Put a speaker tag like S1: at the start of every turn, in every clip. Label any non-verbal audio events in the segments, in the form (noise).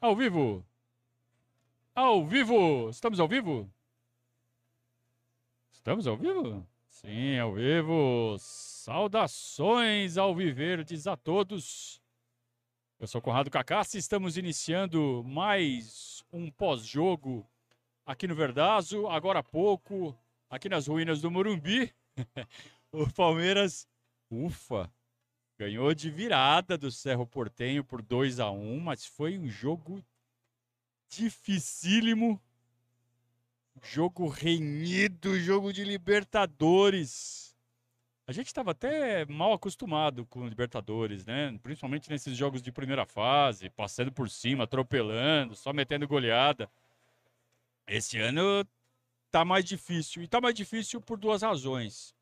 S1: Ao vivo. Ao vivo. Estamos ao vivo? Estamos ao vivo? Sim, ao vivo. Saudações ao Viverdes a todos. Eu sou Conrado Cacassi, estamos iniciando mais um pós-jogo aqui no Verdazo, agora há pouco, aqui nas ruínas do Morumbi. (laughs) o Palmeiras, ufa, ganhou de virada do Cerro Portenho por 2 a 1 mas foi um jogo dificílimo. Jogo renhido, jogo de Libertadores. A gente estava até mal acostumado com Libertadores, né? Principalmente nesses jogos de primeira fase, passando por cima, atropelando, só metendo goleada. Esse ano tá mais difícil. E tá mais difícil por duas razões.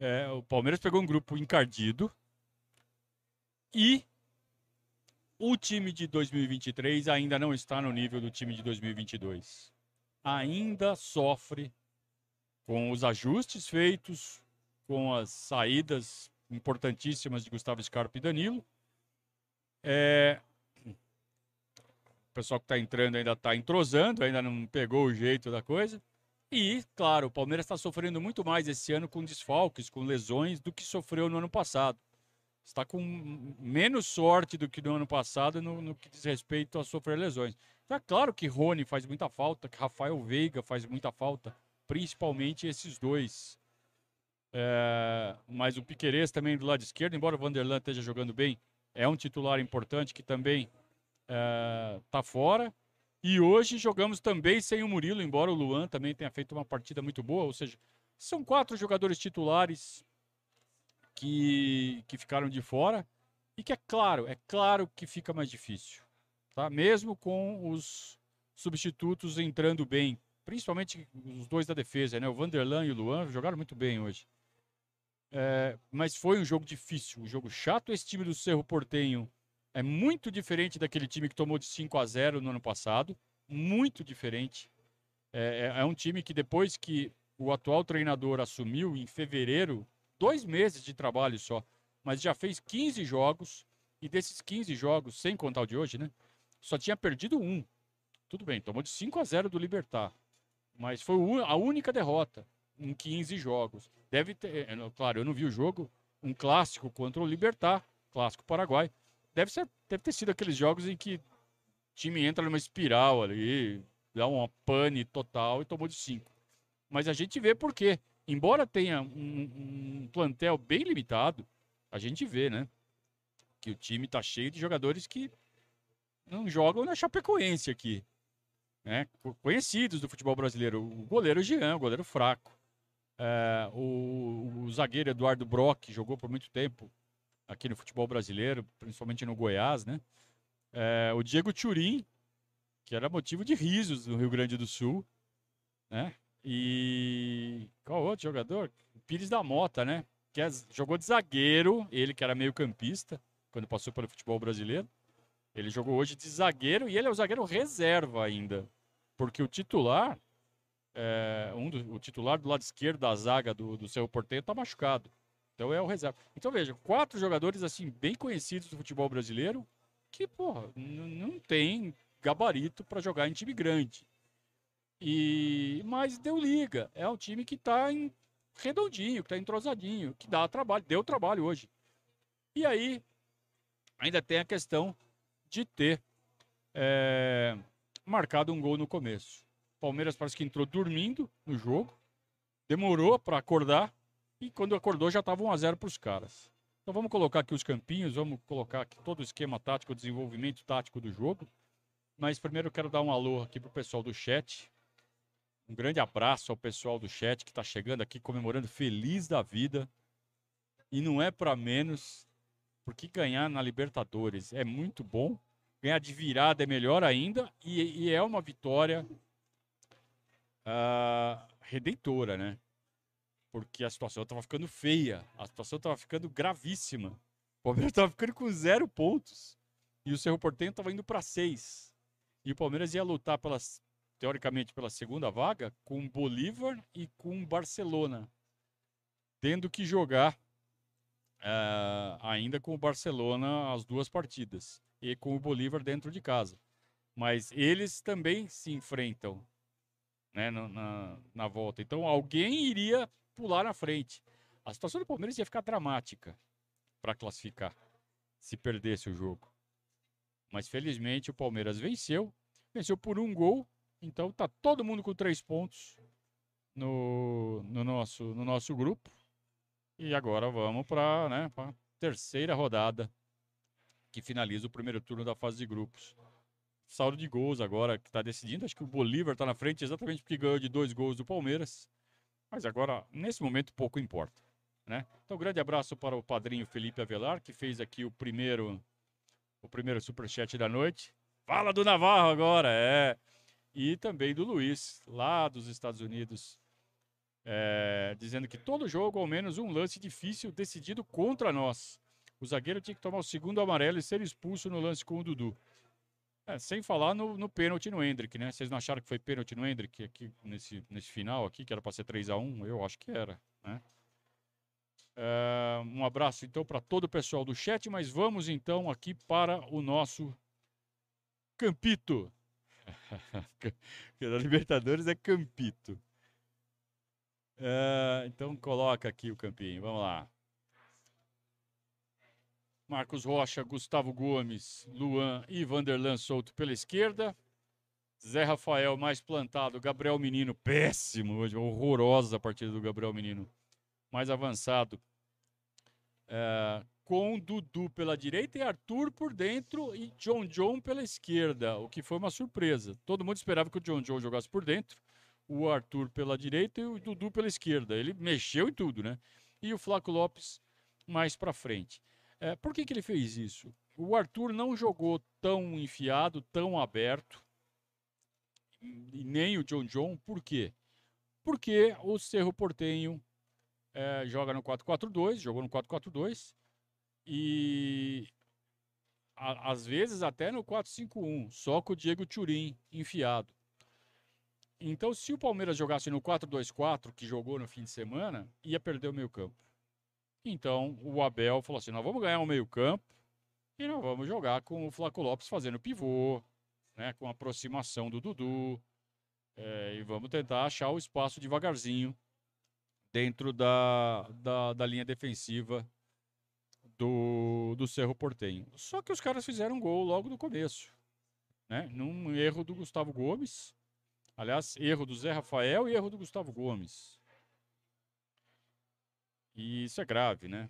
S1: É, o Palmeiras pegou um grupo encardido e o time de 2023 ainda não está no nível do time de 2022. Ainda sofre com os ajustes feitos, com as saídas importantíssimas de Gustavo Scarpa e Danilo. É... O pessoal que está entrando ainda está entrosando, ainda não pegou o jeito da coisa. E, claro, o Palmeiras está sofrendo muito mais esse ano com desfalques, com lesões, do que sofreu no ano passado. Está com menos sorte do que no ano passado no, no que diz respeito a sofrer lesões. Então, é claro que Rony faz muita falta, que Rafael Veiga faz muita falta, principalmente esses dois. É, mas o Piquerez também do lado esquerdo, embora o Vanderlan esteja jogando bem, é um titular importante que também está é, fora. E hoje jogamos também sem o Murilo, embora o Luan também tenha feito uma partida muito boa. Ou seja, são quatro jogadores titulares que, que ficaram de fora. E que é claro, é claro que fica mais difícil. Tá? Mesmo com os substitutos entrando bem, principalmente os dois da defesa, né? O Vanderlan e o Luan jogaram muito bem hoje. É, mas foi um jogo difícil, um jogo chato. Esse time do Cerro Portenho é muito diferente daquele time que tomou de 5 a 0 no ano passado. Muito diferente. É, é, é um time que depois que o atual treinador assumiu em fevereiro, dois meses de trabalho só, mas já fez 15 jogos. E desses 15 jogos, sem contar o de hoje, né? Só tinha perdido um. Tudo bem, tomou de 5 a 0 do Libertar. Mas foi a única derrota em 15 jogos. Deve ter, é, claro, eu não vi o jogo, um clássico contra o Libertar, clássico paraguai. Deve, ser, deve ter sido aqueles jogos em que o time entra numa espiral ali, dá uma pane total e tomou de 5. Mas a gente vê por quê. Embora tenha um, um plantel bem limitado, a gente vê, né? Que o time tá cheio de jogadores que não jogam na Chapecoense aqui. Né? Conhecidos do futebol brasileiro. O goleiro Jean, o goleiro fraco. É, o, o, zagueiro Eduardo Brock jogou por muito tempo aqui no futebol brasileiro, principalmente no Goiás, né? É, o Diego Turim, que era motivo de risos no Rio Grande do Sul, né? E qual outro jogador? Pires da Mota, né? Que é, jogou de zagueiro, ele que era meio campista quando passou pelo futebol brasileiro. Ele jogou hoje de zagueiro e ele é o zagueiro reserva ainda, porque o titular é, um do, o titular do lado esquerdo da zaga do, do seu porteiro está machucado. Então é o reserva. Então veja, quatro jogadores assim bem conhecidos do futebol brasileiro que, porra, não tem gabarito para jogar em time grande. E mas deu liga. É um time que está em redondinho, que está entrosadinho, que dá trabalho, deu trabalho hoje. E aí ainda tem a questão de ter é, marcado um gol no começo. Palmeiras parece que entrou dormindo no jogo, demorou para acordar e quando acordou já estava 1 a 0 para os caras. Então vamos colocar aqui os campinhos, vamos colocar aqui todo o esquema tático, o desenvolvimento tático do jogo. Mas primeiro eu quero dar um alô aqui pro pessoal do chat. Um grande abraço ao pessoal do chat que está chegando aqui comemorando feliz da vida. E não é para menos, porque ganhar na Libertadores é muito bom. Ganhar de virada é melhor ainda e, e é uma vitória uh, redentora, né? Porque a situação estava ficando feia, a situação estava ficando gravíssima. O Palmeiras estava ficando com zero pontos e o Cerro Portenho estava indo para seis. E o Palmeiras ia lutar pelas, teoricamente pela segunda vaga com Bolívar e com Barcelona, tendo que jogar uh, ainda com o Barcelona as duas partidas e com o Bolívar dentro de casa. Mas eles também se enfrentam né, na, na volta. Então alguém iria pular na frente. A situação do Palmeiras ia ficar dramática para classificar se perdesse o jogo. Mas felizmente o Palmeiras venceu, venceu por um gol, então tá todo mundo com três pontos no, no, nosso, no nosso grupo. E agora vamos para né, a terceira rodada que finaliza o primeiro turno da fase de grupos. Saldo de gols agora que está decidindo. Acho que o Bolívar está na frente exatamente porque ganhou de dois gols do Palmeiras. Mas agora, nesse momento, pouco importa. Né? Então, grande abraço para o padrinho Felipe Avelar, que fez aqui o primeiro o primeiro superchat da noite. Fala do Navarro agora, é. E também do Luiz, lá dos Estados Unidos, é, dizendo que todo jogo, ao menos um lance difícil decidido contra nós. O zagueiro tinha que tomar o segundo amarelo e ser expulso no lance com o Dudu. É, sem falar no, no pênalti no Hendrick, né? Vocês não acharam que foi pênalti no Hendrick aqui nesse, nesse final aqui, que era para ser 3 a 1 Eu acho que era, né? É, um abraço então para todo o pessoal do chat, mas vamos então aqui para o nosso Campito. (laughs) da Libertadores é Campito. É, então coloca aqui o campinho, vamos lá. Marcos Rocha, Gustavo Gomes, Luan e Vanderlan Souto pela esquerda. Zé Rafael mais plantado, Gabriel Menino, péssimo hoje, horrorosa a partida do Gabriel Menino. Mais avançado, é, com Dudu pela direita e Arthur por dentro e John John pela esquerda, o que foi uma surpresa. Todo mundo esperava que o John John jogasse por dentro, o Arthur pela direita e o Dudu pela esquerda. Ele mexeu em tudo, né? E o Flaco Lopes mais para frente. É, por que, que ele fez isso? O Arthur não jogou tão enfiado, tão aberto, e nem o John John. Por quê? Porque o Cerro Portenho é, joga no 4-4-2, jogou no 4-4-2, e a, às vezes até no 4-5-1, só com o Diego Turim enfiado. Então, se o Palmeiras jogasse no 4-2-4, que jogou no fim de semana, ia perder o meio campo. Então o Abel falou assim: nós vamos ganhar o meio-campo e nós vamos jogar com o Flaco Lopes fazendo pivô, né, com aproximação do Dudu. É, e vamos tentar achar o espaço devagarzinho dentro da, da, da linha defensiva do, do Cerro Portenho. Só que os caras fizeram um gol logo no começo. Né? Num erro do Gustavo Gomes. Aliás, erro do Zé Rafael e erro do Gustavo Gomes. E isso é grave, né?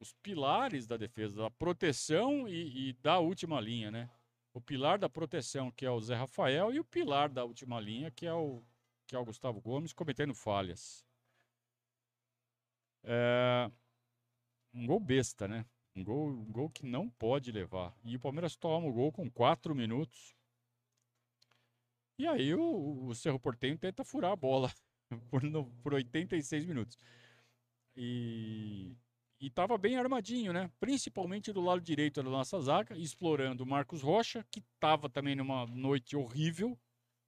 S1: Os pilares da defesa, da proteção e, e da última linha, né? O pilar da proteção, que é o Zé Rafael, e o pilar da última linha, que é o, que é o Gustavo Gomes, cometendo falhas. É... Um gol besta, né? Um gol, um gol que não pode levar. E o Palmeiras toma o gol com quatro minutos. E aí o, o Cerro Portenho tenta furar a bola (laughs) por, no, por 86 minutos. E estava bem armadinho, né? Principalmente do lado direito da nossa zaga, explorando o Marcos Rocha, que estava também numa noite horrível,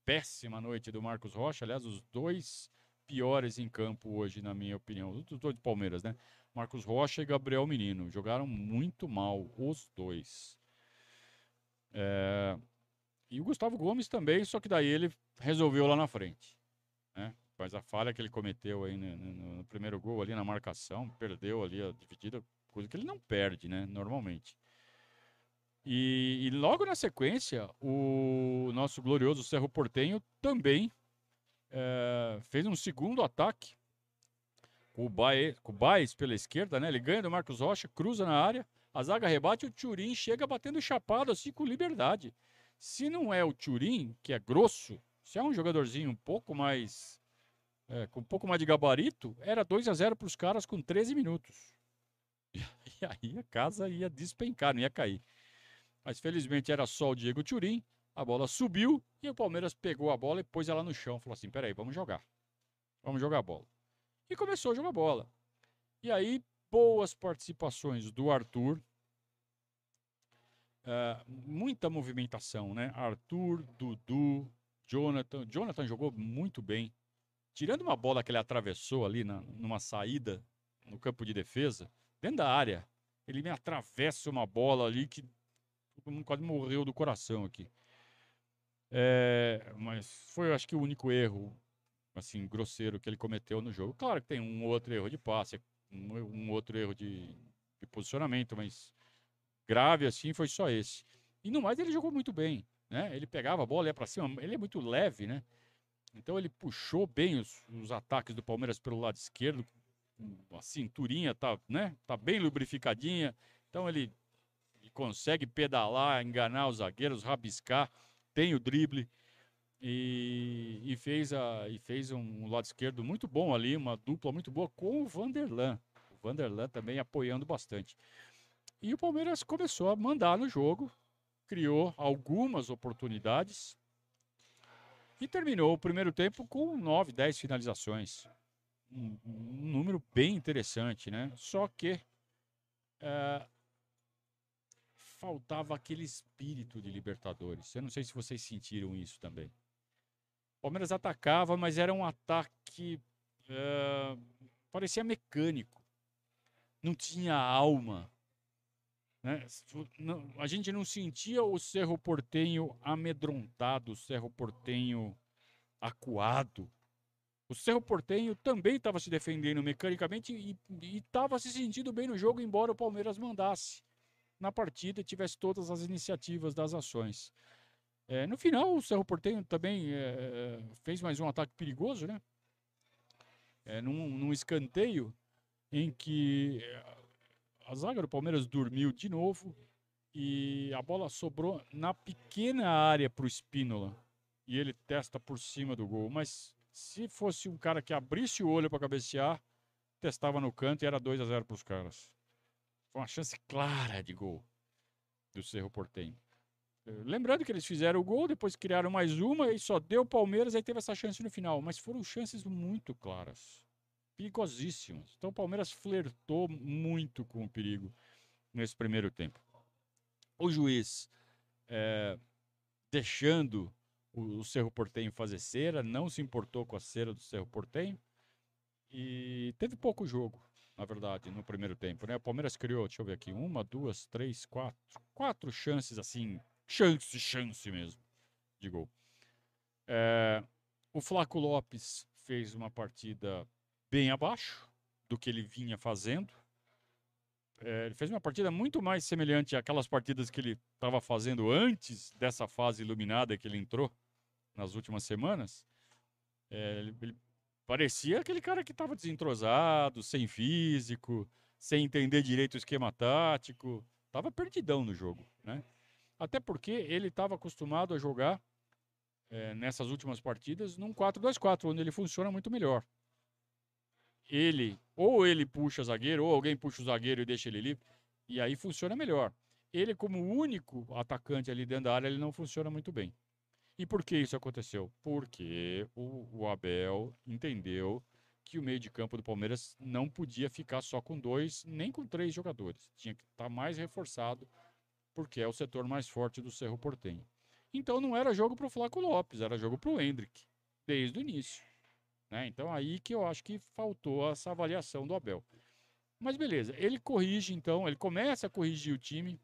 S1: péssima noite do Marcos Rocha. Aliás, os dois piores em campo hoje, na minha opinião, os dois de Palmeiras, né? Marcos Rocha e Gabriel Menino jogaram muito mal, os dois. É... E o Gustavo Gomes também, só que daí ele resolveu lá na frente. Né? Mas a falha que ele cometeu aí no, no, no, primeiro gol ali na marcação, perdeu ali a dividida, coisa que ele não perde, né? Normalmente. E, e logo na sequência, o nosso glorioso Cerro Portenho também é, fez um segundo ataque o, Baez, pela esquerda, né? Ele ganha do Marcos Rocha, cruza na área, a zaga rebate o Turim chega batendo chapado assim com liberdade. Se não é o Turim, que é grosso, se é um jogadorzinho um pouco mais é, com um pouco mais de gabarito, era 2 a 0 para os caras com 13 minutos. (laughs) E aí a casa ia despencar, não ia cair. Mas felizmente era só o Diego Turim, a bola subiu e o Palmeiras pegou a bola e pôs ela no chão. Falou assim: peraí, vamos jogar. Vamos jogar a bola. E começou a jogar bola. E aí, boas participações do Arthur. Uh, muita movimentação, né? Arthur, Dudu, Jonathan. Jonathan jogou muito bem tirando uma bola que ele atravessou ali na, numa saída no campo de defesa, dentro da área, ele me atravessa uma bola ali que todo mundo quase morreu do coração aqui. É, mas foi, acho que, o único erro, assim, grosseiro que ele cometeu no jogo. Claro que tem um outro erro de passe, um, um outro erro de, de posicionamento, mas grave assim foi só esse. E no mais ele jogou muito bem, né? Ele pegava a bola, ia para cima, ele é muito leve, né? Então ele puxou bem os, os, ataques do Palmeiras pelo lado esquerdo, a cinturinha tá, né? Tá bem lubrificadinha. Então ele, ele consegue pedalar, enganar os zagueiros, rabiscar, tem o drible e, e fez a e fez um, lado esquerdo muito bom ali, uma dupla muito boa com o Vanderlan. O Vanderlan também apoiando bastante. E o Palmeiras começou a mandar no jogo, criou algumas oportunidades e terminou o primeiro tempo com 9, 10 finalizações. Um, um número bem interessante, né? Só que é, faltava aquele espírito de Libertadores. Eu não sei se vocês sentiram isso também. O Palmeiras atacava, mas era um ataque. É, parecia mecânico. Não tinha alma. Né? A gente não sentia o Cerro Portenho amedrontado, o Cerro Portenho acuado. O Cerro Portenho também estava se defendendo mecanicamente e estava se sentindo bem no jogo, embora o Palmeiras mandasse na partida e tivesse todas as iniciativas das ações. É, no final, o Cerro Portenho também é, fez mais um ataque perigoso, né? É, num, num escanteio em que a zaga do Palmeiras dormiu de novo e a bola sobrou na pequena área para o Espínola. E ele testa por cima do gol. Mas se fosse um cara que abrisse o olho para cabecear, testava no canto e era 2 a 0 para os caras. Foi uma chance clara de gol do Cerro Portenho. Lembrando que eles fizeram o gol, depois criaram mais uma e só deu o Palmeiras, aí teve essa chance no final. Mas foram chances muito claras perigosíssimas. Então o Palmeiras flertou muito com o perigo nesse primeiro tempo. O juiz, é, deixando o, o Cerro Portenho fazer cera, não se importou com a cera do Cerro Portenho e teve pouco jogo, na verdade, no primeiro tempo. Né? O Palmeiras criou, deixa eu ver aqui, uma, duas, três, quatro, quatro chances assim, chance, chance mesmo, de gol. É, o Flaco Lopes fez uma partida bem abaixo do que ele vinha fazendo. É, ele fez uma partida muito mais semelhante àquelas partidas que ele estava fazendo antes dessa fase iluminada que ele entrou nas últimas semanas. É, ele, ele, parecia aquele cara que estava desentrosado, sem físico, sem entender direito o esquema tático. Estava perdidão no jogo, né? Até porque ele estava acostumado a jogar é, nessas últimas partidas num 4-2-4, onde ele funciona muito melhor ele, ou ele puxa zagueiro, ou alguém puxa o zagueiro e deixa ele livre, e aí funciona melhor. Ele, como único atacante ali dentro da área, ele não funciona muito bem. E por que isso aconteceu? Porque o, o Abel entendeu que o meio de campo do Palmeiras não podia ficar só com dois, nem com três jogadores. Tinha que estar tá mais reforçado, porque é o setor mais forte do Cerro Portenho. Então não era jogo para o Flaco Lopes, era jogo para o Hendrick, desde o início. Né? Então aí que eu acho que faltou essa avaliação do Abel. Mas beleza, ele corrige então, ele começa a corrigir o time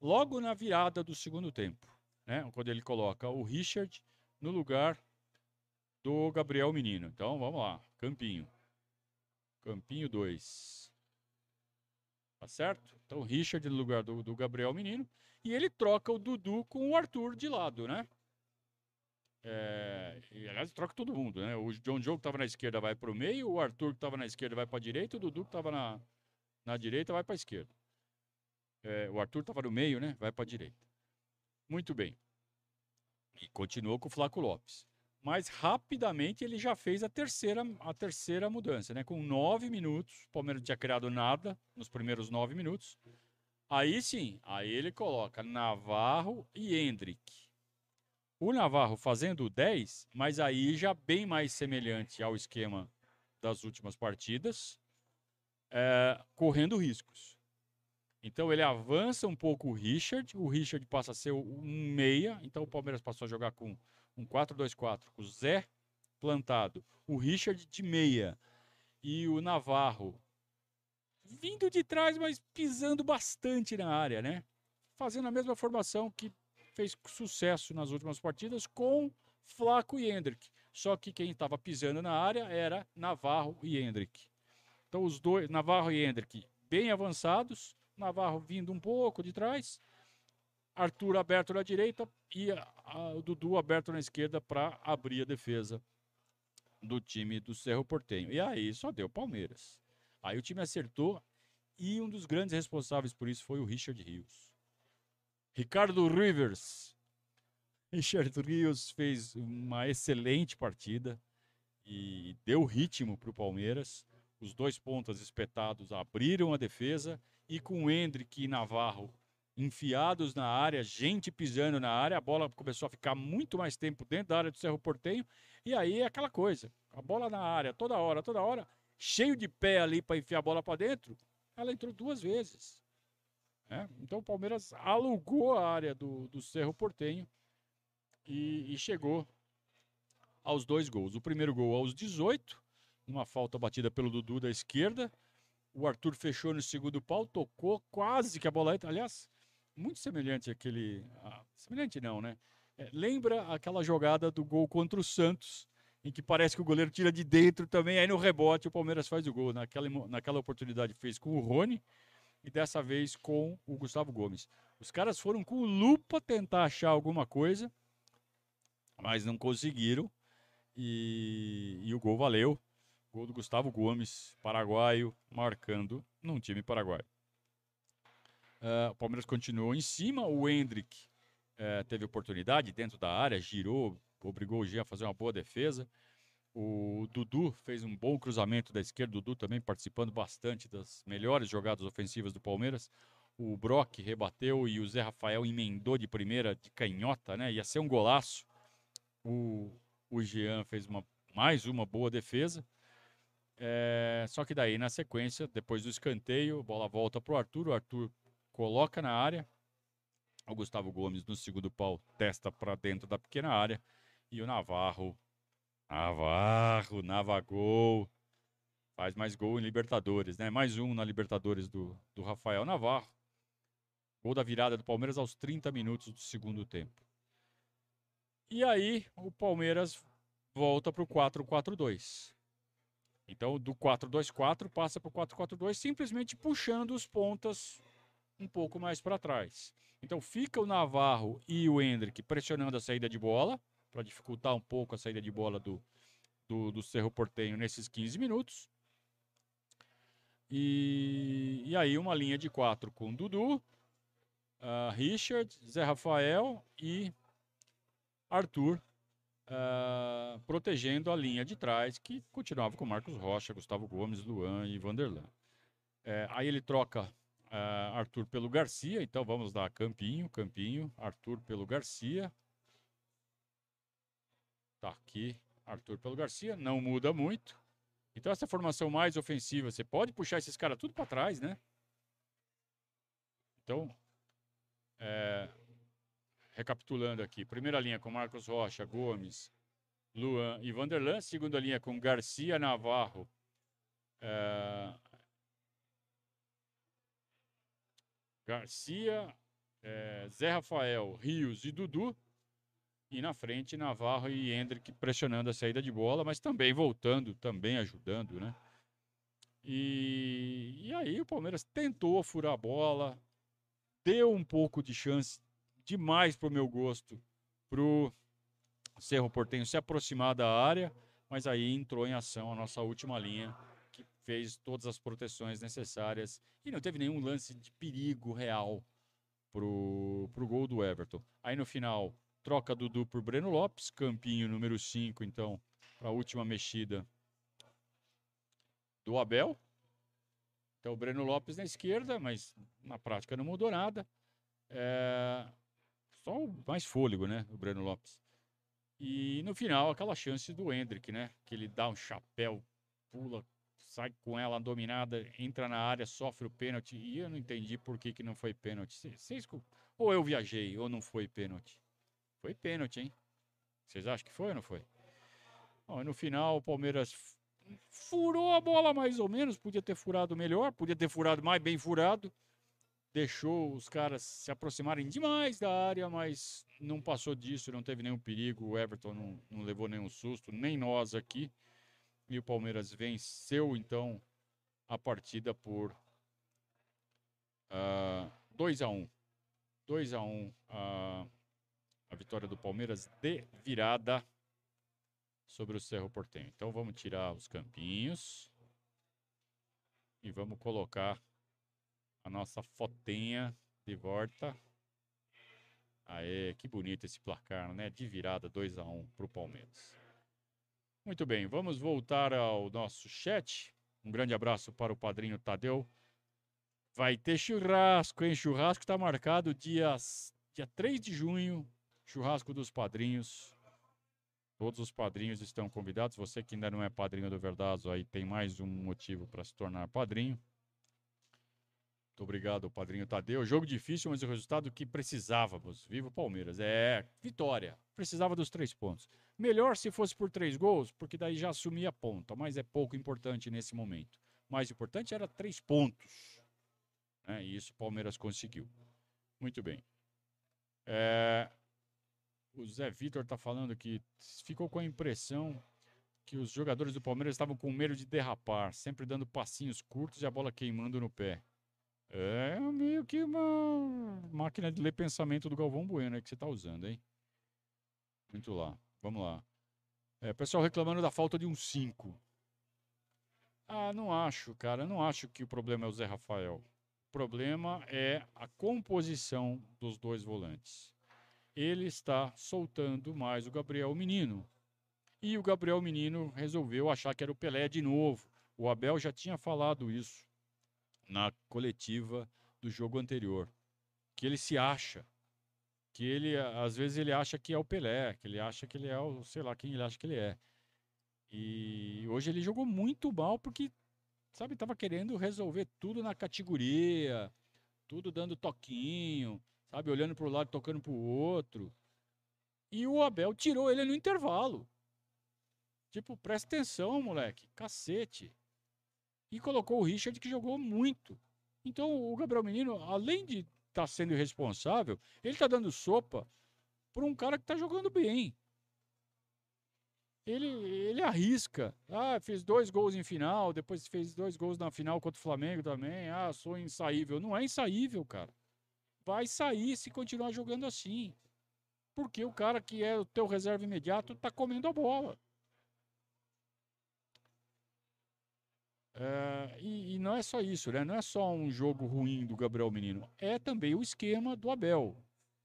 S1: logo na virada do segundo tempo, né? Quando ele coloca o Richard no lugar do Gabriel Menino. Então vamos lá, Campinho. Campinho 2. Tá certo? Então Richard no lugar do, do Gabriel Menino. E ele troca o Dudu com o Arthur de lado, né? É, e, aliás, troca todo mundo, né? O John Joe que estava na esquerda vai para o meio, o Arthur que estava na esquerda vai para a direita, o Dudu que estava na, na direita vai para a esquerda. É, o Arthur estava no meio, né? Vai para a direita. Muito bem. E continuou com o Flaco Lopes. Mas rapidamente ele já fez a terceira, a terceira mudança, né? Com nove minutos, o Palmeiras não tinha criado nada nos primeiros nove minutos. Aí sim, aí ele coloca Navarro e Hendrick. O Navarro fazendo 10, mas aí já bem mais semelhante ao esquema das últimas partidas, é, correndo riscos. Então ele avança um pouco o Richard, o Richard passa a ser um meia, então o Palmeiras passou a jogar com um 4-2-4, com o Zé plantado, o Richard de meia e o Navarro vindo de trás, mas pisando bastante na área, né? Fazendo a mesma formação que fez sucesso nas últimas partidas com Flaco e Hendrick. Só que quem estava pisando na área era Navarro e Hendrick. Então os dois, Navarro e Hendrick, bem avançados, Navarro vindo um pouco de trás, Arthur aberto na direita e o Dudu aberto na esquerda para abrir a defesa do time do Cerro Portenho. E aí só deu Palmeiras. Aí o time acertou e um dos grandes responsáveis por isso foi o Richard Rios. Ricardo Rivers. (laughs) Richard Rios fez uma excelente partida e deu ritmo para o Palmeiras. Os dois pontas espetados abriram a defesa e com Hendrick e Navarro enfiados na área, gente pisando na área, a bola começou a ficar muito mais tempo dentro da área do Cerro Portenho. E aí é aquela coisa, a bola na área toda hora, toda hora, cheio de pé ali para enfiar a bola para dentro, ela entrou duas vezes. É? Então o Palmeiras alugou a área do, do Cerro Portenho e, e chegou aos dois gols. O primeiro gol aos 18, uma falta batida pelo Dudu da esquerda. O Arthur fechou no segundo pau, tocou quase que a bola entra. Aliás, muito semelhante àquele. Ah, semelhante não, né? É, lembra aquela jogada do gol contra o Santos, em que parece que o goleiro tira de dentro também, aí no rebote o Palmeiras faz o gol. Naquela, naquela oportunidade fez com o Rony e dessa vez com o Gustavo Gomes. Os caras foram com lupa tentar achar alguma coisa, mas não conseguiram. E, e o gol valeu. Gol do Gustavo Gomes, paraguaio, marcando num time paraguaio. Uh, o Palmeiras continuou em cima. O Hendrick uh, teve oportunidade dentro da área, girou, obrigou o Jean a fazer uma boa defesa. O Dudu fez um bom cruzamento da esquerda. O Dudu também participando bastante das melhores jogadas ofensivas do Palmeiras. O Brock rebateu e o Zé Rafael emendou de primeira de canhota, né? Ia ser um golaço. O, o Jean fez uma, mais uma boa defesa. É, só que daí, na sequência, depois do escanteio, bola volta para o Arthur. O Arthur coloca na área. O Gustavo Gomes no segundo pau testa para dentro da pequena área. E o Navarro, Navarro, Navagol, faz mais gol em Libertadores, né? Mais um na Libertadores do, do Rafael Navarro. Gol da virada do Palmeiras aos 30 minutos do segundo tempo. E aí o Palmeiras volta para o 4-4-2. Então, do 4-2-4 passa para o 4-4-2, simplesmente puxando os pontas um pouco mais para trás. Então fica o Navarro e o Hendrick pressionando a saída de bola, para dificultar um pouco a saída de bola do, do, do Cerro Portenho nesses 15 minutos. E, e aí uma linha de quatro com Dudu, uh, Richard, Zé Rafael e Arthur uh, protegendo a linha de trás, que continuava com Marcos Rocha, Gustavo Gomes, Luan e Vanderlan. É, aí ele troca uh, Arthur pelo Garcia, então vamos dar Campinho, Campinho, Arthur pelo Garcia. Tá aqui, Arthur pelo Garcia, não muda muito. Então essa formação mais ofensiva, você pode puxar esses caras tudo para trás, né? Então, é, recapitulando aqui, primeira linha com Marcos Rocha, Gomes, Luan e Vanderlan, segunda linha com Garcia, Navarro, é, Garcia, é, Zé Rafael, Rios e Dudu. E na frente, Navarro e Hendrick pressionando a saída de bola, mas também voltando, também ajudando, né? E, e aí o Palmeiras tentou furar a bola, deu um pouco de chance, demais para o meu gosto, para o Cerro Portenho se aproximar da área, mas aí entrou em ação a nossa última linha, fez todas as proteções necessárias e não teve nenhum lance de perigo real pro, pro gol do Everton. Aí no final, troca Dudu por Breno Lopes, campinho número 5, então, para a última mexida do Abel. Então o Breno Lopes na esquerda, mas na prática não mudou nada. É... Só mais fôlego, né? O Breno Lopes. E no final, aquela chance do Hendrick, né? Que ele dá um chapéu, pula sai com ela dominada, entra na área, sofre o pênalti. E eu não entendi por que, que não foi pênalti. Vocês, ou eu viajei, ou não foi pênalti. Foi pênalti, hein? Vocês acham que foi ou não foi? Bom, no final, o Palmeiras furou a bola mais ou menos. Podia ter furado melhor, podia ter furado mais bem furado. deixou os caras se aproximarem demais da área, mas não passou disso, não teve nenhum perigo. O Everton não, não levou nenhum susto, nem nós aqui. E o Palmeiras venceu então a partida por uh, 2 a 1 2 a 1 uh, a vitória do Palmeiras de virada sobre o Cerro Portenho. Então vamos tirar os campinhos e vamos colocar a nossa fotinha de volta. Aê, que bonito esse placar, né? De virada 2 a 1 para o Palmeiras. Muito bem, vamos voltar ao nosso chat. Um grande abraço para o padrinho Tadeu. Vai ter churrasco, hein? Churrasco está marcado dia, dia 3 de junho. Churrasco dos padrinhos. Todos os padrinhos estão convidados. Você que ainda não é padrinho do Verdazo, aí tem mais um motivo para se tornar padrinho. Muito obrigado, padrinho Tadeu. Jogo difícil, mas o resultado que precisávamos. Viva o Palmeiras. É, vitória. Precisava dos três pontos. Melhor se fosse por três gols, porque daí já assumia a ponta, mas é pouco importante nesse momento. Mais importante era três pontos. Né? E isso o Palmeiras conseguiu. Muito bem. É, o Zé Vitor está falando que ficou com a impressão que os jogadores do Palmeiras estavam com medo de derrapar, sempre dando passinhos curtos e a bola queimando no pé. É meio que uma máquina de ler pensamento do Galvão Bueno que você está usando, hein? Muito lá. Vamos lá. É, pessoal reclamando da falta de um 5. Ah, não acho, cara. Não acho que o problema é o Zé Rafael. O problema é a composição dos dois volantes. Ele está soltando mais o Gabriel Menino. E o Gabriel Menino resolveu achar que era o Pelé de novo. O Abel já tinha falado isso na coletiva do jogo anterior, que ele se acha, que ele às vezes ele acha que é o Pelé, que ele acha que ele é o, sei lá quem ele acha que ele é. E hoje ele jogou muito mal porque sabe, tava querendo resolver tudo na categoria, tudo dando toquinho, sabe, olhando para o lado, tocando para o outro. E o Abel tirou ele no intervalo. Tipo, presta atenção, moleque, cacete e colocou o Richard, que jogou muito. Então, o Gabriel Menino, além de estar tá sendo irresponsável, ele está dando sopa para um cara que está jogando bem. Ele, ele arrisca. Ah, fez dois gols em final, depois fez dois gols na final contra o Flamengo também. Ah, sou insaível. Não é insaível, cara. Vai sair se continuar jogando assim. Porque o cara que é o teu reserva imediato está comendo a bola. É, e, e, não é só isso, né? Não é só um jogo ruim do Gabriel Menino, é também o esquema do Abel.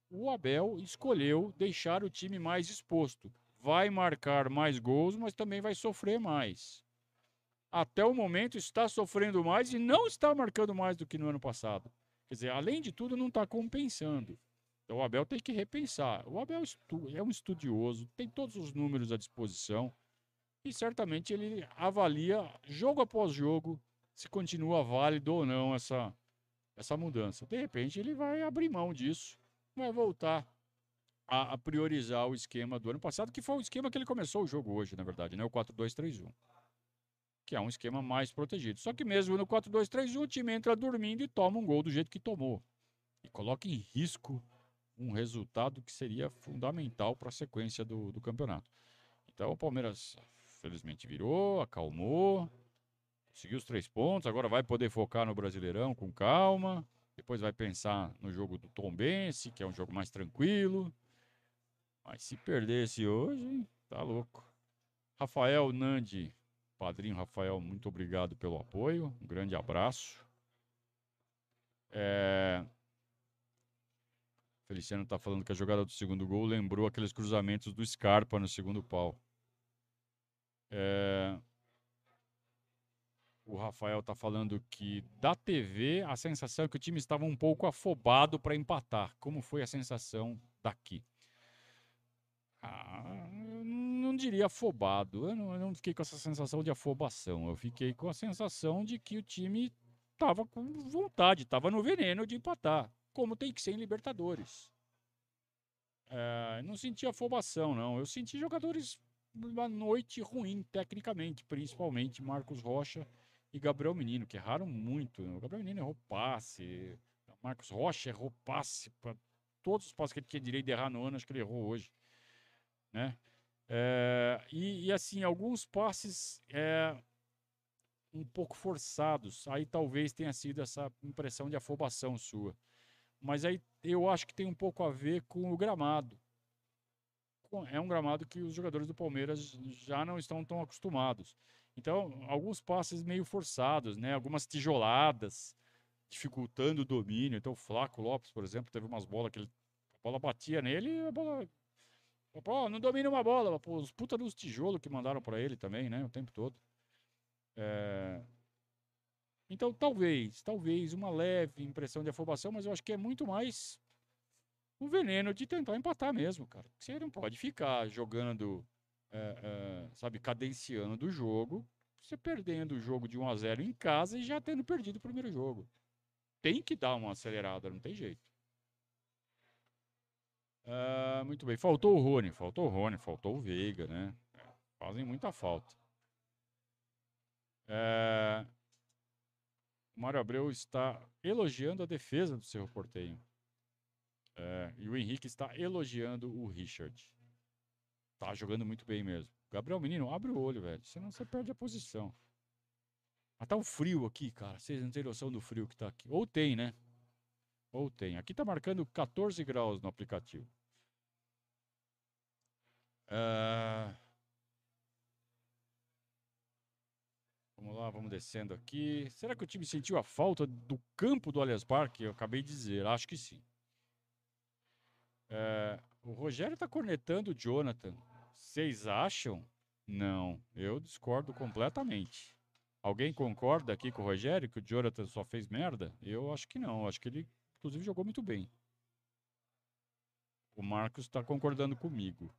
S1: O Abel escolheu deixar o time mais exposto. Vai marcar mais gols, mas também vai sofrer mais. Até o momento está sofrendo mais e não está marcando mais do que no ano passado. Quer dizer, além de tudo, não está compensando. Então o Abel tem que repensar. O Abel é um estudioso, tem todos os números à disposição e certamente ele avalia jogo após jogo se continua válido ou não essa, essa mudança. De repente ele vai abrir mão disso, vai voltar a, a priorizar o esquema do ano passado, que foi o esquema que ele começou o jogo hoje, na verdade, né? o 4-2-3-1. Que é um esquema mais protegido. Só que mesmo no 4-2-3-1, o time entra dormindo e toma um gol do jeito que tomou. E coloca em risco um resultado que seria fundamental para a sequência do, do campeonato. Então o Palmeiras felizmente virou, acalmou, conseguiu os três pontos, agora vai poder focar no Brasileirão com calma, depois vai pensar no jogo do Tom Bense, que é um jogo mais tranquilo. Mas se perdesse hoje, tá louco. Rafael Nandi, padrinho Rafael, muito obrigado pelo apoio, um grande abraço. É... Feliciano está falando que a jogada do segundo gol lembrou aqueles cruzamentos do Scarpa no segundo pau. É... O Rafael está falando que da TV a sensação é que o time estava um pouco afobado para empatar. Como foi a sensação daqui? Ah, não diria afobado. Eu não, eu não, fiquei com essa sensação de afobação. Eu fiquei com a sensação de que o time estava com vontade, estava no veneno de empatar, como tem que ser em Libertadores. É, não senti afobação, não. Eu senti jogadores uma noite ruim, tecnicamente, principalmente Marcos Rocha e Gabriel Menino, que erraram muito. O Gabriel Menino errou passe, Marcos Rocha errou passe para todos os passes que ele tinha direito de errar no ano, acho que ele errou hoje. Né? É, e, e, assim, alguns passes é, um pouco forçados. Aí talvez tenha sido essa impressão de afobação sua. Mas aí eu acho que tem um pouco a ver com o gramado. É um gramado que os jogadores do Palmeiras já não estão tão acostumados. Então, alguns passes meio forçados, né? Algumas tijoladas, dificultando o domínio. Então, o Flaco Lopes, por exemplo, teve umas bolas que ele, a bola batia nele e a bola. Pô, não domina uma bola. Pô, os puta dos tijolos que mandaram para ele também, né? O tempo todo. É... Então, talvez, talvez uma leve impressão de afobação, mas eu acho que é muito mais o veneno de tentar empatar mesmo, cara. Você não pode ficar jogando, é, é, sabe, cadenciando do jogo, você perdendo o jogo de 1 a 0 em casa e já tendo perdido o primeiro jogo. Tem que dar uma acelerada, não tem jeito. Uh, muito bem. Faltou o Rony, faltou o Rony, faltou o Veiga, né? Fazem muita falta. É... O Mário Abreu está elogiando a defesa do Cerro Porteio. É... E o Henrique está elogiando o Richard. Tá jogando muito bem mesmo. Gabriel Menino, abre o olho, velho. Senão você perde a posição. Mas tá um frio aqui, cara. Vocês não têm noção do frio que tá aqui. Ou tem, né? Ou tem. Aqui tá marcando 14 graus no aplicativo. Uh... Vamos lá, vamos descendo aqui. Será que o time sentiu a falta do campo do Allianz Parque? Eu acabei de dizer, acho que sim. É, o Rogério está cornetando o Jonathan. Vocês acham? Não, eu discordo completamente. Alguém concorda aqui com o Rogério que o Jonathan só fez merda? Eu acho que não. Acho que ele, inclusive, jogou muito bem. O Marcos está concordando comigo.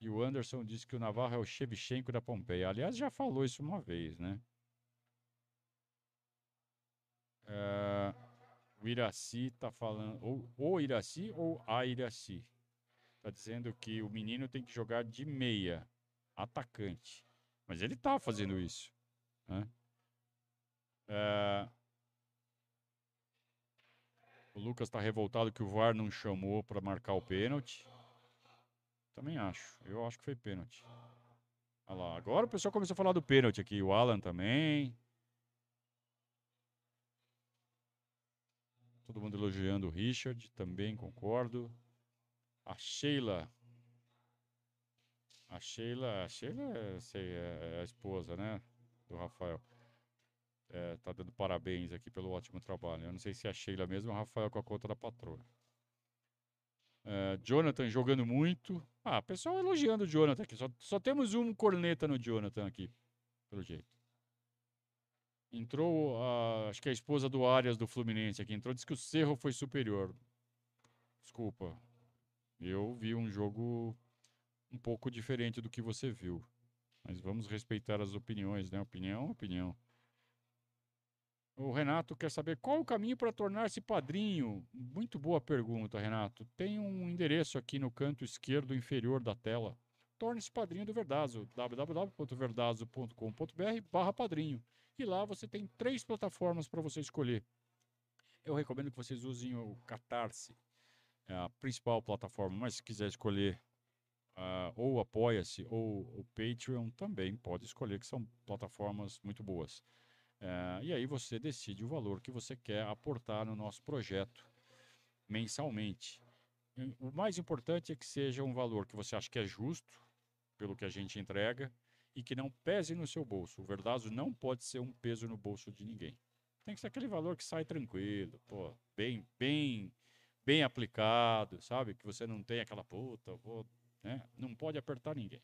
S1: E o Anderson disse que o Navarro é o Shevchenko da Pompeia. Aliás, já falou isso uma vez, né? Uh, o Iraci está falando. Ou o Iraci ou a Iraci. Está dizendo que o menino tem que jogar de meia, atacante. Mas ele está fazendo isso. Né? Uh, o Lucas está revoltado que o VAR não chamou para marcar o pênalti. Também acho. Eu acho que foi pênalti. Olha lá. Agora o pessoal começou a falar do pênalti aqui. O Alan também. Todo mundo elogiando o Richard. Também concordo. A Sheila. A Sheila. A Sheila é, sei, é a esposa, né? Do Rafael. É, tá dando parabéns aqui pelo ótimo trabalho. Eu não sei se é a Sheila mesmo ou o Rafael com a conta da patroa. Uh, Jonathan jogando muito. Ah, pessoal elogiando o Jonathan aqui. Só, só temos um corneta no Jonathan aqui, pelo jeito. Entrou, a, acho que a esposa do Arias do Fluminense aqui entrou, disse que o Cerro foi superior. Desculpa. Eu vi um jogo um pouco diferente do que você viu. Mas vamos respeitar as opiniões, né? Opinião, opinião. O Renato quer saber qual o caminho para tornar-se padrinho. Muito boa pergunta, Renato. Tem um endereço aqui no canto esquerdo inferior da tela. Torne-se padrinho do Verdazo, www.verdazo.com.br barra padrinho. E lá você tem três plataformas para você escolher. Eu recomendo que vocês usem o Catarse, é a principal plataforma, mas se quiser escolher uh, ou Apoia-se ou o Patreon, também pode escolher, que são plataformas muito boas. É, e aí você decide o valor que você quer aportar no nosso projeto mensalmente. O mais importante é que seja um valor que você acha que é justo pelo que a gente entrega e que não pese no seu bolso. O Verdazo não pode ser um peso no bolso de ninguém. Tem que ser aquele valor que sai tranquilo, pô, bem, bem, bem aplicado, sabe? Que você não tem aquela puta, vou, né? Não pode apertar ninguém,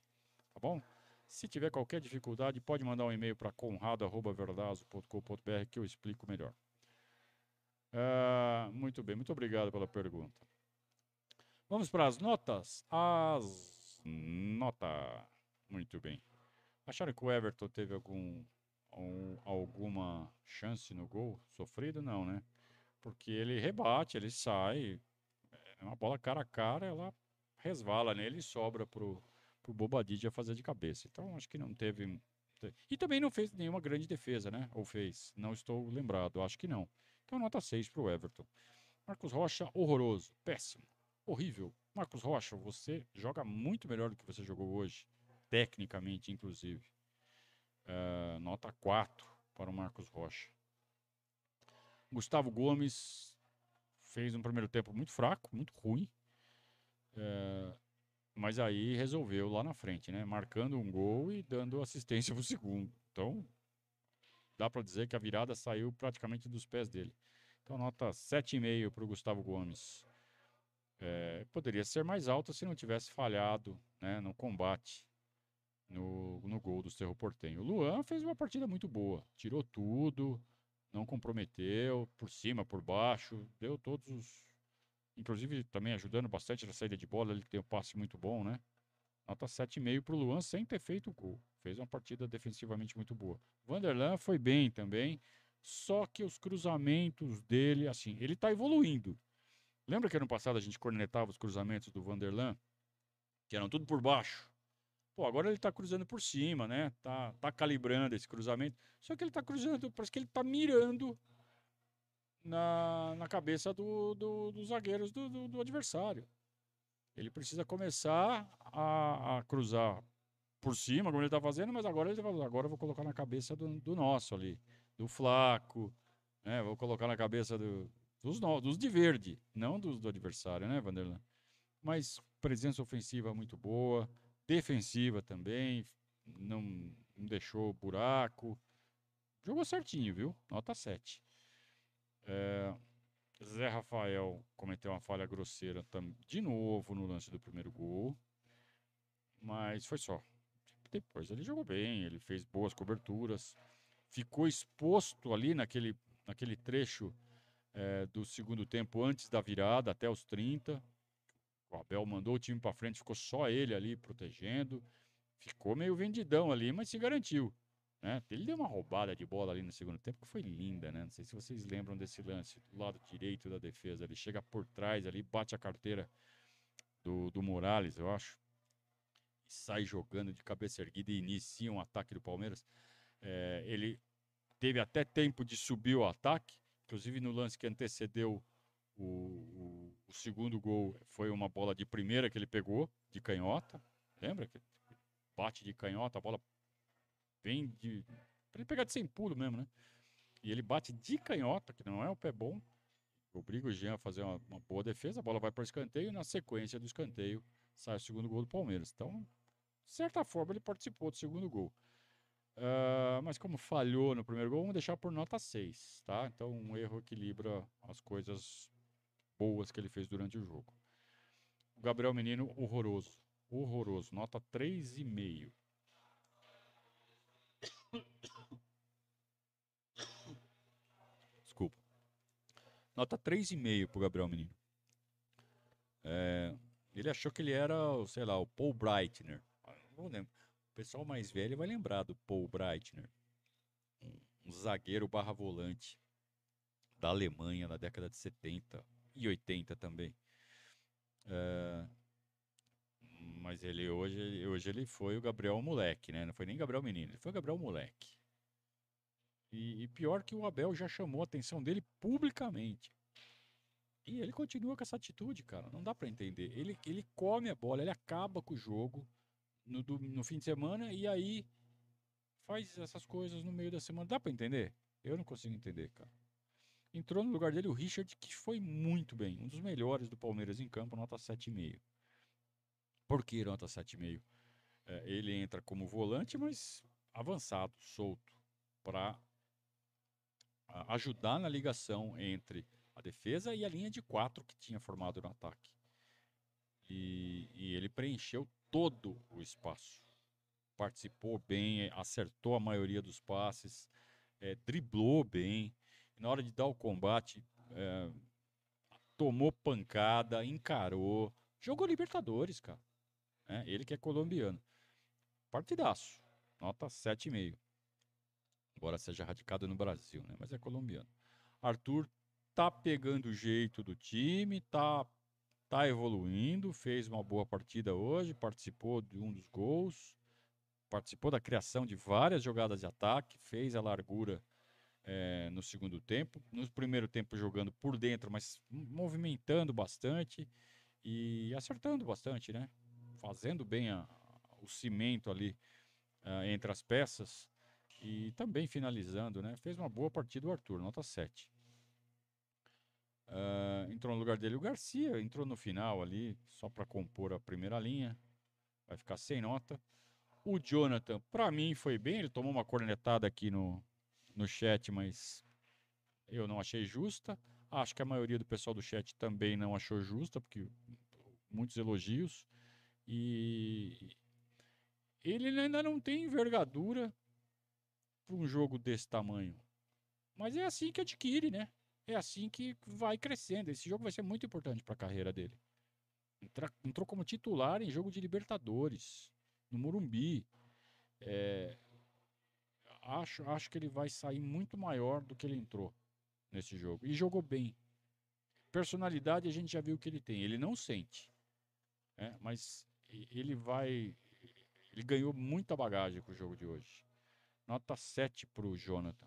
S1: tá bom? Se tiver qualquer dificuldade, pode mandar um e-mail para conrado.verdazo.com.br que eu explico melhor. Uh, muito bem, muito obrigado pela pergunta. Vamos para as notas. As nota. Muito bem. Acharam que o Everton teve algum, um, alguma chance no gol sofrido? Não, né? Porque ele rebate, ele sai. É uma bola cara a cara, ela resvala nele e sobra pro pro Bobadilla fazer de cabeça. Então, acho que não teve. E também não fez nenhuma grande defesa, né? Ou fez? Não estou lembrado, acho que não. Então, nota 6 para o Everton. Marcos Rocha, horroroso, péssimo, horrível. Marcos Rocha, você joga muito melhor do que você jogou hoje, tecnicamente, inclusive. Uh, nota 4 para o Marcos Rocha. Gustavo Gomes fez um primeiro tempo muito fraco, muito ruim. Uh, mas aí resolveu lá na frente, né? Marcando um gol e dando assistência para o segundo. Então, dá para dizer que a virada saiu praticamente dos pés dele. Então, nota 7,5 para o Gustavo Gomes. É, poderia ser mais alta se não tivesse falhado né, no combate no, no gol do Cerro Portenho. O Luan fez uma partida muito boa, tirou tudo, não comprometeu, por cima, por baixo, deu todos os. Inclusive também ajudando bastante na saída de bola, ele tem um passe muito bom, né? Nota 7,5 para o Luan sem ter feito o gol. Fez uma partida defensivamente muito boa. Vanderlan foi bem também, só que os cruzamentos dele, assim, ele está evoluindo. Lembra que ano passado a gente cornetava os cruzamentos do Vanderlan? Que eram tudo por baixo. Pô, agora ele tá cruzando por cima, né? Tá, tá calibrando esse cruzamento. Só que ele tá cruzando, parece que ele tá mirando na, na cabeça do, do, dos zagueiros do, do, do, adversário. Ele precisa começar a, a, cruzar por cima, como ele tá fazendo, mas agora ele tá falando, agora eu vou colocar na cabeça do, do nosso ali, do Flaco, né? Vou colocar na cabeça do, dos, dos de verde, não dos do adversário, né, Vanderlan? Mas presença ofensiva muito boa defensiva também, não, não deixou buraco. Jogou certinho, viu? Nota 7. É, Zé Rafael cometeu uma falha grosseira de novo no lance do primeiro gol. Mas foi só. Depois ele jogou bem, ele fez boas coberturas. Ficou exposto ali naquele, naquele trecho é, do segundo tempo antes da virada, até os 30. O Abel mandou o time para frente, ficou só ele ali protegendo. Ficou meio vendidão ali, mas se garantiu. Né? Ele deu uma roubada de bola ali no segundo tempo que foi linda, né? Não sei se vocês lembram desse lance do lado direito da defesa. Ele chega por trás ali, bate a carteira do, do Morales, eu acho. E sai jogando de cabeça erguida e inicia um ataque do Palmeiras. É, ele teve até tempo de subir o ataque, inclusive no lance que antecedeu o, o, o, segundo gol foi uma bola de primeira que ele pegou, de canhota. Lembra? que Bate de canhota, a bola vem de. Para ele pegar de sem pulo mesmo, né? E ele bate de canhota, que não é o pé bom. Obriga o Jean a fazer uma, uma boa defesa, a bola vai para o escanteio e na sequência do escanteio sai o segundo gol do Palmeiras. Então, de certa forma, ele participou do segundo gol. Uh, mas como falhou no primeiro gol, vamos deixar por nota 6, tá? Então, um erro equilibra as coisas boas que ele fez durante o jogo. O Gabriel Menino, horroroso. Horroroso. Nota 3,5. Desculpa. Nota 3,5 pro Gabriel Menino. É, ele achou que ele era, sei lá, o Paul Breitner. Não lembro. O pessoal mais velho vai lembrar do Paul Breitner. Um, zagueiro barra volante da Alemanha na década de 70 e 80 também. É, mas ele hoje, hoje ele foi o Gabriel Moleque, né? Não foi nem Gabriel Menino, ele foi o Gabriel Moleque. E, e pior que o Abel já chamou a atenção dele publicamente. E ele continua com essa atitude, cara. Não dá para entender. Ele, ele come a bola, ele acaba com o jogo no, no fim de semana e aí faz essas coisas no meio da semana. Dá para entender? Eu não consigo entender, cara. Entrou no lugar dele o Richard, que foi muito bem. Um dos melhores do Palmeiras em campo, nota 7,5. Por que nota 7,5? É, ele entra como volante, mas avançado, solto, para ajudar na ligação entre a defesa e a linha de quatro que tinha formado no ataque. E, e ele preencheu todo o espaço. Participou bem, acertou a maioria dos passes, é, driblou bem na hora de dar o combate, é, tomou pancada, encarou. Jogou Libertadores, cara. É, ele que é colombiano. Partidaço. Nota 7,5. Embora seja radicado no Brasil, né? Mas é colombiano. Arthur tá pegando o jeito do time, tá, tá evoluindo, fez uma boa partida hoje, participou de um dos gols, participou da criação de várias jogadas de ataque, fez a largura é, no segundo tempo. No primeiro tempo jogando por dentro, mas movimentando bastante e acertando bastante, né? Fazendo bem a, o cimento ali uh, entre as peças e também finalizando, né? Fez uma boa partida o Arthur, nota 7. Uh, entrou no lugar dele o Garcia, entrou no final ali, só para compor a primeira linha. Vai ficar sem nota. O Jonathan, para mim, foi bem. Ele tomou uma cornetada aqui no, no chat, mas eu não achei justa. Acho que a maioria do pessoal do chat também não achou justa, porque muitos elogios. E ele ainda não tem envergadura para um jogo desse tamanho. Mas é assim que adquire, né? É assim que vai crescendo. Esse jogo vai ser muito importante para a carreira dele. Entrou como titular em jogo de Libertadores, no Morumbi. É, acho, acho que ele vai sair muito maior do que ele entrou nesse jogo. E jogou bem. Personalidade a gente já viu que ele tem. Ele não sente. É, mas ele vai. Ele ganhou muita bagagem com o jogo de hoje. Nota 7 para o Jonathan.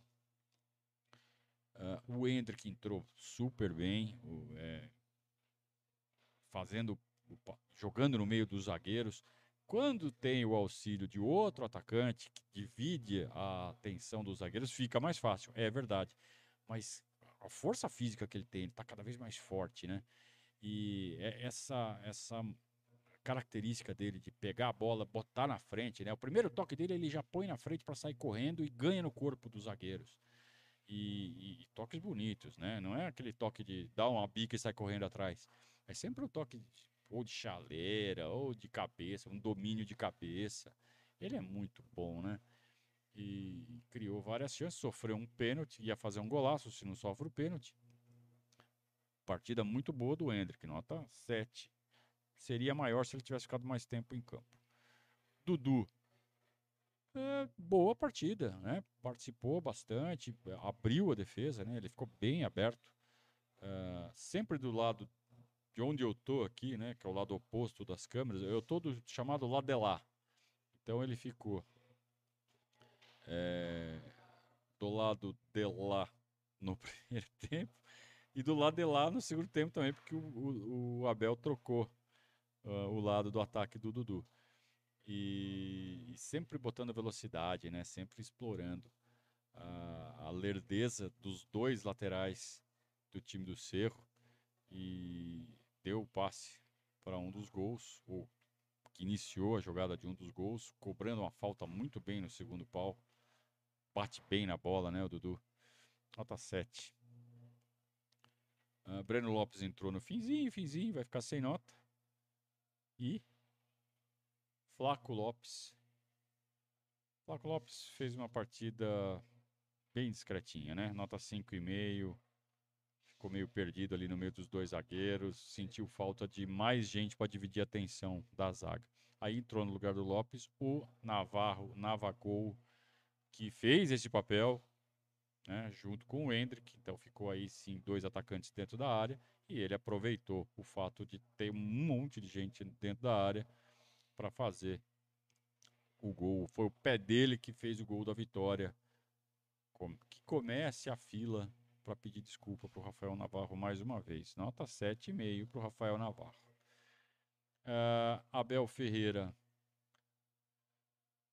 S1: Uh, o Hendrick entrou super bem, o, é, fazendo, jogando no meio dos zagueiros. Quando tem o auxílio de outro atacante que divide a atenção dos zagueiros, fica mais fácil. É verdade. Mas a força física que ele tem, está cada vez mais forte, né? E é essa, essa característica dele de pegar a bola, botar na frente, né? O primeiro toque dele ele já põe na frente para sair correndo e ganha no corpo dos zagueiros. E, e, toques bonitos, né? Não é aquele toque de dar uma bica e sair correndo atrás. É sempre um toque de, ou de chaleira ou de cabeça, um domínio de cabeça. Ele é muito bom, né? E criou várias chances, sofreu um pênalti, ia fazer um golaço se não sofre o pênalti. Partida muito boa do Hendrick, nota 7 seria maior se ele tivesse ficado mais tempo em campo. Dudu, é, boa partida, né? Participou bastante, abriu a defesa, né? Ele ficou bem aberto, é, sempre do lado de onde eu tô aqui, né? Que é o lado oposto das câmeras. Eu tô do chamado lado de lá, então ele ficou é, do lado de lá no (laughs) primeiro tempo e do lado de lá no segundo tempo também, porque o, o, o Abel trocou uh, o lado do ataque do Dudu. E, sempre botando velocidade, né? Sempre explorando a, a lerdeza dos dois laterais do time do Cerro e deu o passe para um dos gols, ou que iniciou a jogada de um dos gols, cobrando uma falta muito bem no segundo pau. Bate bem na bola, né, o Dudu? Nota 7. Uh, Breno Lopes entrou no finzinho, finzinho, vai ficar sem nota. E Flaco Lopes. Flaco Lopes fez uma partida bem discretinha, né? Nota 5,5. Ficou meio perdido ali no meio dos dois zagueiros. Sentiu falta de mais gente para dividir a atenção da zaga. Aí entrou no lugar do Lopes o Navarro, Navacou, que fez esse papel, né, junto com o Hendrick. Então ficou aí sim dois atacantes dentro da área e ele aproveitou o fato de ter um monte de gente dentro da área para fazer o gol. Foi o pé dele que fez o gol da vitória. Que comece a fila para pedir desculpa para o Rafael Navarro mais uma vez. Nota 7,5 para o Rafael Navarro. Uh, Abel Ferreira.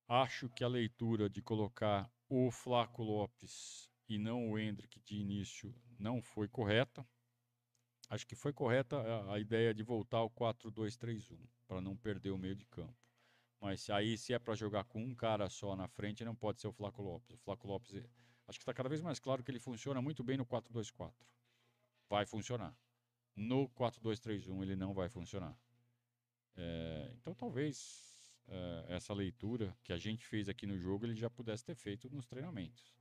S1: Acho que a leitura de colocar o Flaco Lopes e não o Hendrick de início não foi correta acho que foi correta a, a ideia de voltar ao 4-2-3-1, para não perder o meio de campo. Mas aí, se é para jogar com um cara só na frente, não pode ser o Flaco Lopes. O Flaco Lopes, acho que está cada vez mais claro que ele funciona muito bem no 4-2-4. Vai funcionar. No 4-2-3-1 ele não vai funcionar. É, então, talvez é, essa leitura que a gente fez aqui no jogo ele já pudesse ter feito nos treinamentos.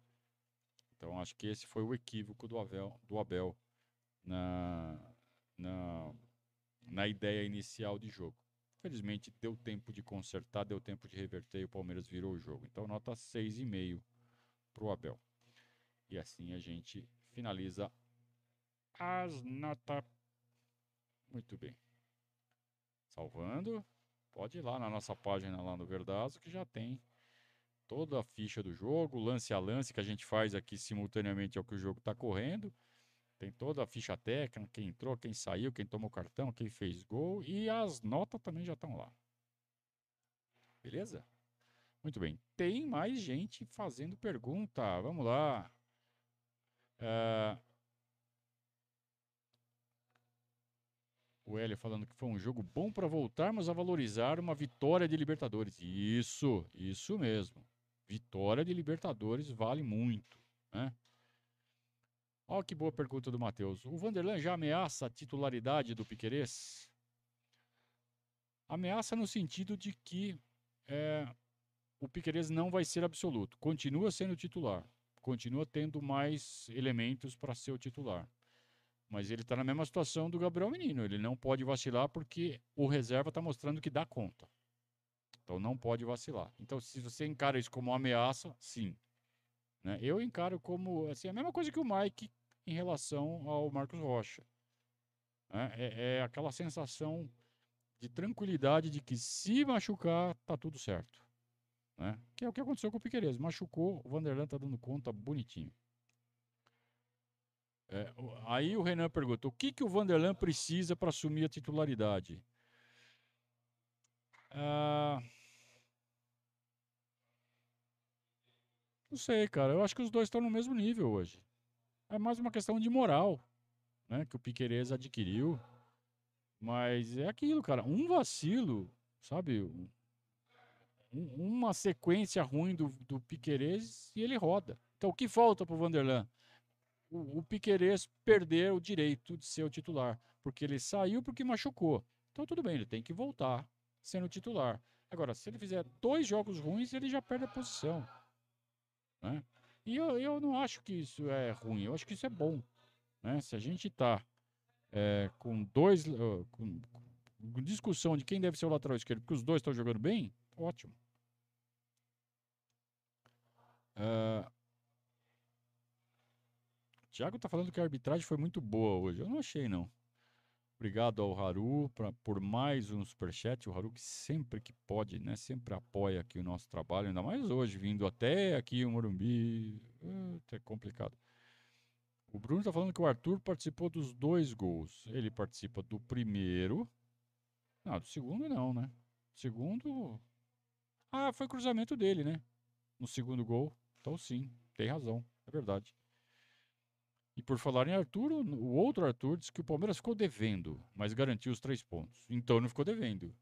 S1: Então, acho que esse foi o equívoco do Abel, do Abel na, na, na ideia inicial de jogo. Felizmente deu tempo de consertar, deu tempo de reverter e o Palmeiras virou o jogo. Então nota 6,5 para o Abel. E assim a gente finaliza as notas. Muito bem. Salvando. Pode ir lá na nossa página lá no Verdazo que já tem toda a ficha do jogo, lance a lance que a gente faz aqui simultaneamente ao que o jogo está correndo. Tem toda a ficha técnica, quem entrou, quem saiu, quem tomou cartão, quem fez gol e as notas também já estão lá. Beleza? Muito bem. Tem mais gente fazendo pergunta. Vamos lá. Uh, o Hélio falando que foi um jogo bom para voltarmos a valorizar uma vitória de Libertadores. Isso, isso mesmo. Vitória de Libertadores vale muito, né? Olha que boa pergunta do Matheus. O Vanderlan já ameaça a titularidade do Piquerez? Ameaça no sentido de que é, o Piquerez não vai ser absoluto. Continua sendo titular. Continua tendo mais elementos para ser o titular. Mas ele está na mesma situação do Gabriel Menino. Ele não pode vacilar porque o reserva está mostrando que dá conta. Então não pode vacilar. Então, se você encara isso como ameaça, sim. Né? Eu encaro como assim, a mesma coisa que o Mike em relação ao Marcos Rocha. Né? É, é aquela sensação de tranquilidade de que se machucar, tá tudo certo. Né? Que é o que aconteceu com o Piqueires. Machucou, o Vanderlan tá dando conta bonitinho. É, aí o Renan pergunta: o que, que o Vanderlan precisa para assumir a titularidade? Ah, não sei, cara. Eu acho que os dois estão no mesmo nível hoje. É mais uma questão de moral, né? Que o Piqueires adquiriu. Mas é aquilo, cara. Um vacilo, sabe? Um, uma sequência ruim do, do Piqueires e ele roda. Então o que falta pro Vanderlan? O, o Piqueires perder o direito de ser o titular. Porque ele saiu porque machucou. Então tudo bem, ele tem que voltar sendo titular. Agora, se ele fizer dois jogos ruins, ele já perde a posição. Né? E eu, eu não acho que isso é ruim, eu acho que isso é bom. Né? Se a gente está é, com dois. Uh, com, com discussão de quem deve ser o lateral esquerdo, porque os dois estão jogando bem, ótimo. Uh, Tiago está falando que a arbitragem foi muito boa hoje. Eu não achei, não. Obrigado ao Haru pra, por mais um superchat. O Haru que sempre que pode, né? Sempre apoia aqui o nosso trabalho, ainda mais hoje, vindo até aqui o Morumbi. É complicado. O Bruno está falando que o Arthur participou dos dois gols. Ele participa do primeiro. Não, do segundo não, né? Segundo. Ah, foi cruzamento dele, né? No segundo gol. Então sim, tem razão. É verdade. E por falar em Arthur, o outro Arthur disse que o Palmeiras ficou devendo, mas garantiu os três pontos. Então não ficou devendo.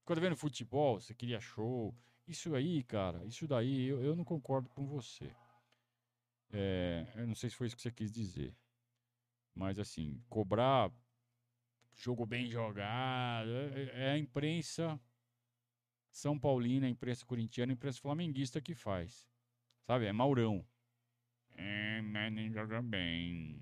S1: Ficou devendo futebol, você queria show. Isso aí, cara, isso daí eu, eu não concordo com você. É, eu não sei se foi isso que você quis dizer. Mas assim, cobrar jogo bem jogado é, é a imprensa São Paulina, a imprensa corintiana, a imprensa flamenguista que faz. Sabe? É Maurão. É, mas nem joga bem.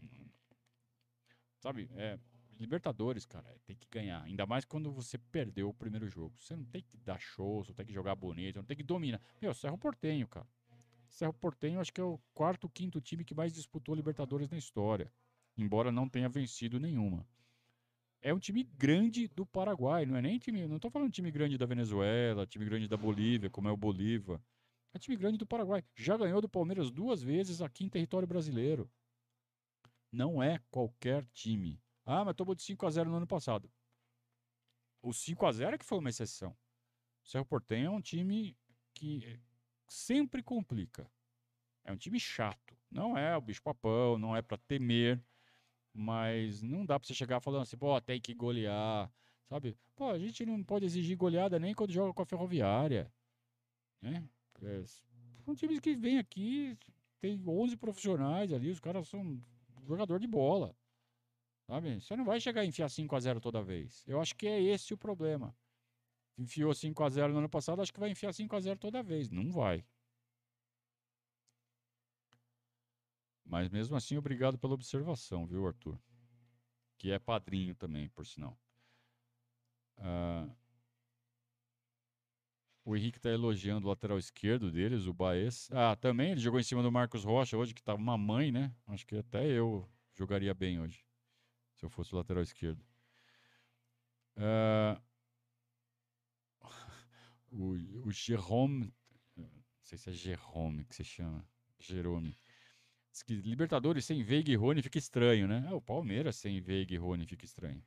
S1: Sabe, é, Libertadores, cara, tem que ganhar. Ainda mais quando você perdeu o primeiro jogo. Você não tem que dar show, você não tem que jogar bonito, não tem que dominar. Meu, Cerro Portenho, cara. Cerro Portenho acho que é o quarto, quinto time que mais disputou Libertadores na história. Embora não tenha vencido nenhuma. É um time grande do Paraguai, não é nem time. Não tô falando time grande da Venezuela, time grande da Bolívia, como é o Bolívar. É time grande do Paraguai. Já ganhou do Palmeiras duas vezes aqui em território brasileiro. Não é qualquer time. Ah, mas tomou de 5 a 0 no ano passado. O 5 a 0 é que foi uma exceção. O Cerro Portenho é um time que sempre complica. É um time chato. Não é o bicho-papão, não é para temer, mas não dá para você chegar falando assim, pô, tem que golear, sabe? Pô, a gente não pode exigir goleada nem quando joga com a Ferroviária, né? É, são times que vêm aqui, tem 11 profissionais ali, os caras são jogador de bola. Sabe? Você não vai chegar a enfiar 5 a 0 toda vez. Eu acho que é esse o problema. Enfiou 5 a 0 no ano passado, acho que vai enfiar 5 a 0 toda vez. Não vai. Mas mesmo assim, obrigado pela observação, viu, Arthur? Que é padrinho também, por sinal. Uh, o Henrique está elogiando o lateral esquerdo deles, o Baez. Ah, também ele jogou em cima do Marcos Rocha hoje, que estava uma mãe, né? Acho que até eu jogaria bem hoje, se eu fosse o lateral esquerdo. Uh, (laughs) o, o Jerome sei se é Jerome que se chama. Jerome. Diz que Libertadores sem Veiga e Rony fica estranho, né? É, o Palmeiras sem Veiga e Rony fica estranho.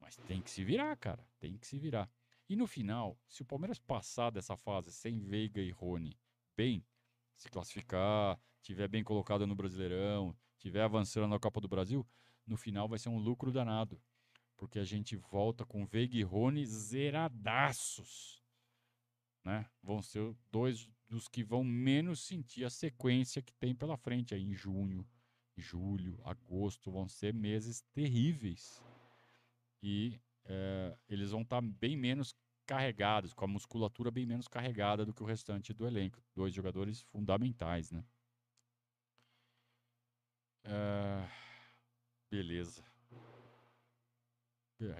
S1: Mas tem que se virar, cara. Tem que se virar. E no final, se o Palmeiras passar dessa fase sem Veiga e Rony bem, se classificar, tiver bem colocado no Brasileirão, tiver avançando na Copa do Brasil, no final vai ser um lucro danado. Porque a gente volta com Veiga e Rony zeradaços. Né? Vão ser dois dos que vão menos sentir a sequência que tem pela frente aí em junho, julho, agosto. Vão ser meses terríveis. E é, eles vão estar tá bem menos carregados, com a musculatura bem menos carregada do que o restante do elenco. Dois jogadores fundamentais, né? É, beleza.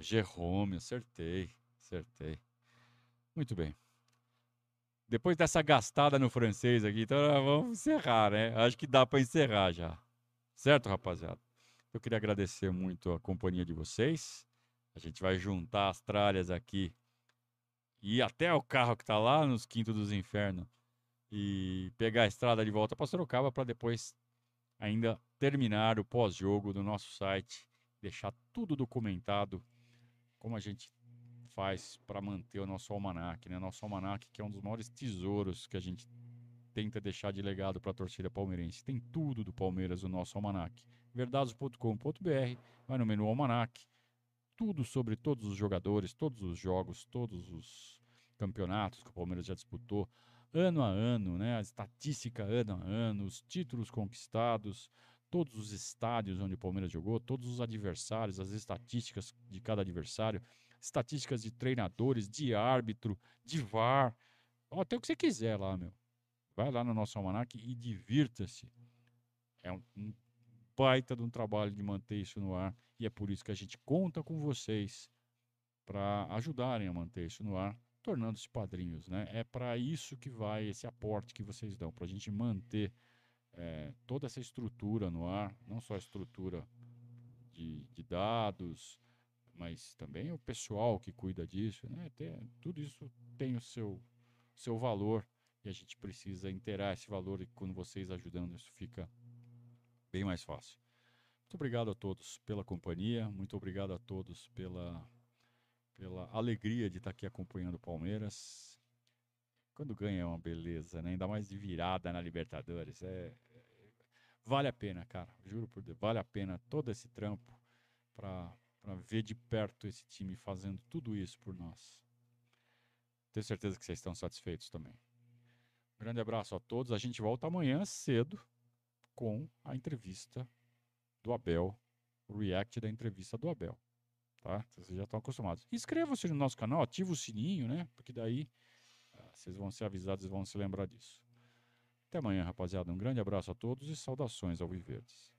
S1: Jerome, acertei, acertei. Muito bem. Depois dessa gastada no francês aqui, então vamos encerrar, né? Acho que dá para encerrar já. Certo, rapaziada? Eu queria agradecer muito a companhia de vocês. A gente vai juntar as tralhas aqui e até o carro que está lá nos Quintos dos Infernos e pegar a estrada de volta para Sorocaba para depois ainda terminar o pós-jogo do nosso site, deixar tudo documentado como a gente faz para manter o nosso almanac, né? Nosso almanac que é um dos maiores tesouros que a gente tenta deixar de legado para a torcida palmeirense. Tem tudo do Palmeiras no nosso almanac. Verdados.com.br, vai no menu almanac, tudo sobre todos os jogadores, todos os jogos, todos os campeonatos que o Palmeiras já disputou, ano a ano, né? A estatística ano a ano, os títulos conquistados, todos os estádios onde o Palmeiras jogou, todos os adversários, as estatísticas de cada adversário, estatísticas de treinadores, de árbitro, de VAR. Tem o que você quiser lá, meu. Vai lá no nosso almanac e divirta-se. É um, um baita de um trabalho de manter isso no ar e é por isso que a gente conta com vocês para ajudarem a manter isso no ar, tornando-se padrinhos, né? É para isso que vai esse aporte que vocês dão, para a gente manter é, toda essa estrutura no ar, não só a estrutura de, de, dados, mas também o pessoal que cuida disso, né? Tem, tudo isso tem o seu, seu valor e a gente precisa inteirar esse valor e quando vocês ajudando isso fica bem mais fácil. Muito obrigado a todos pela companhia, muito obrigado a todos pela, pela alegria de estar aqui acompanhando o Palmeiras. Quando ganha é uma beleza, né? Ainda mais de virada na Libertadores. É, é vale a pena, cara. Juro por Deus, vale a pena todo esse trampo para ver de perto esse time fazendo tudo isso por nós. Tenho certeza que vocês estão satisfeitos também. Grande abraço a todos. A gente volta amanhã cedo com a entrevista do Abel, o react da entrevista do Abel. Tá? Vocês já estão acostumados. Inscrevam-se no nosso canal, ativa o sininho, né? Porque daí vocês vão ser avisados e vão se lembrar disso. Até amanhã, rapaziada. Um grande abraço a todos e saudações ao Viverdes.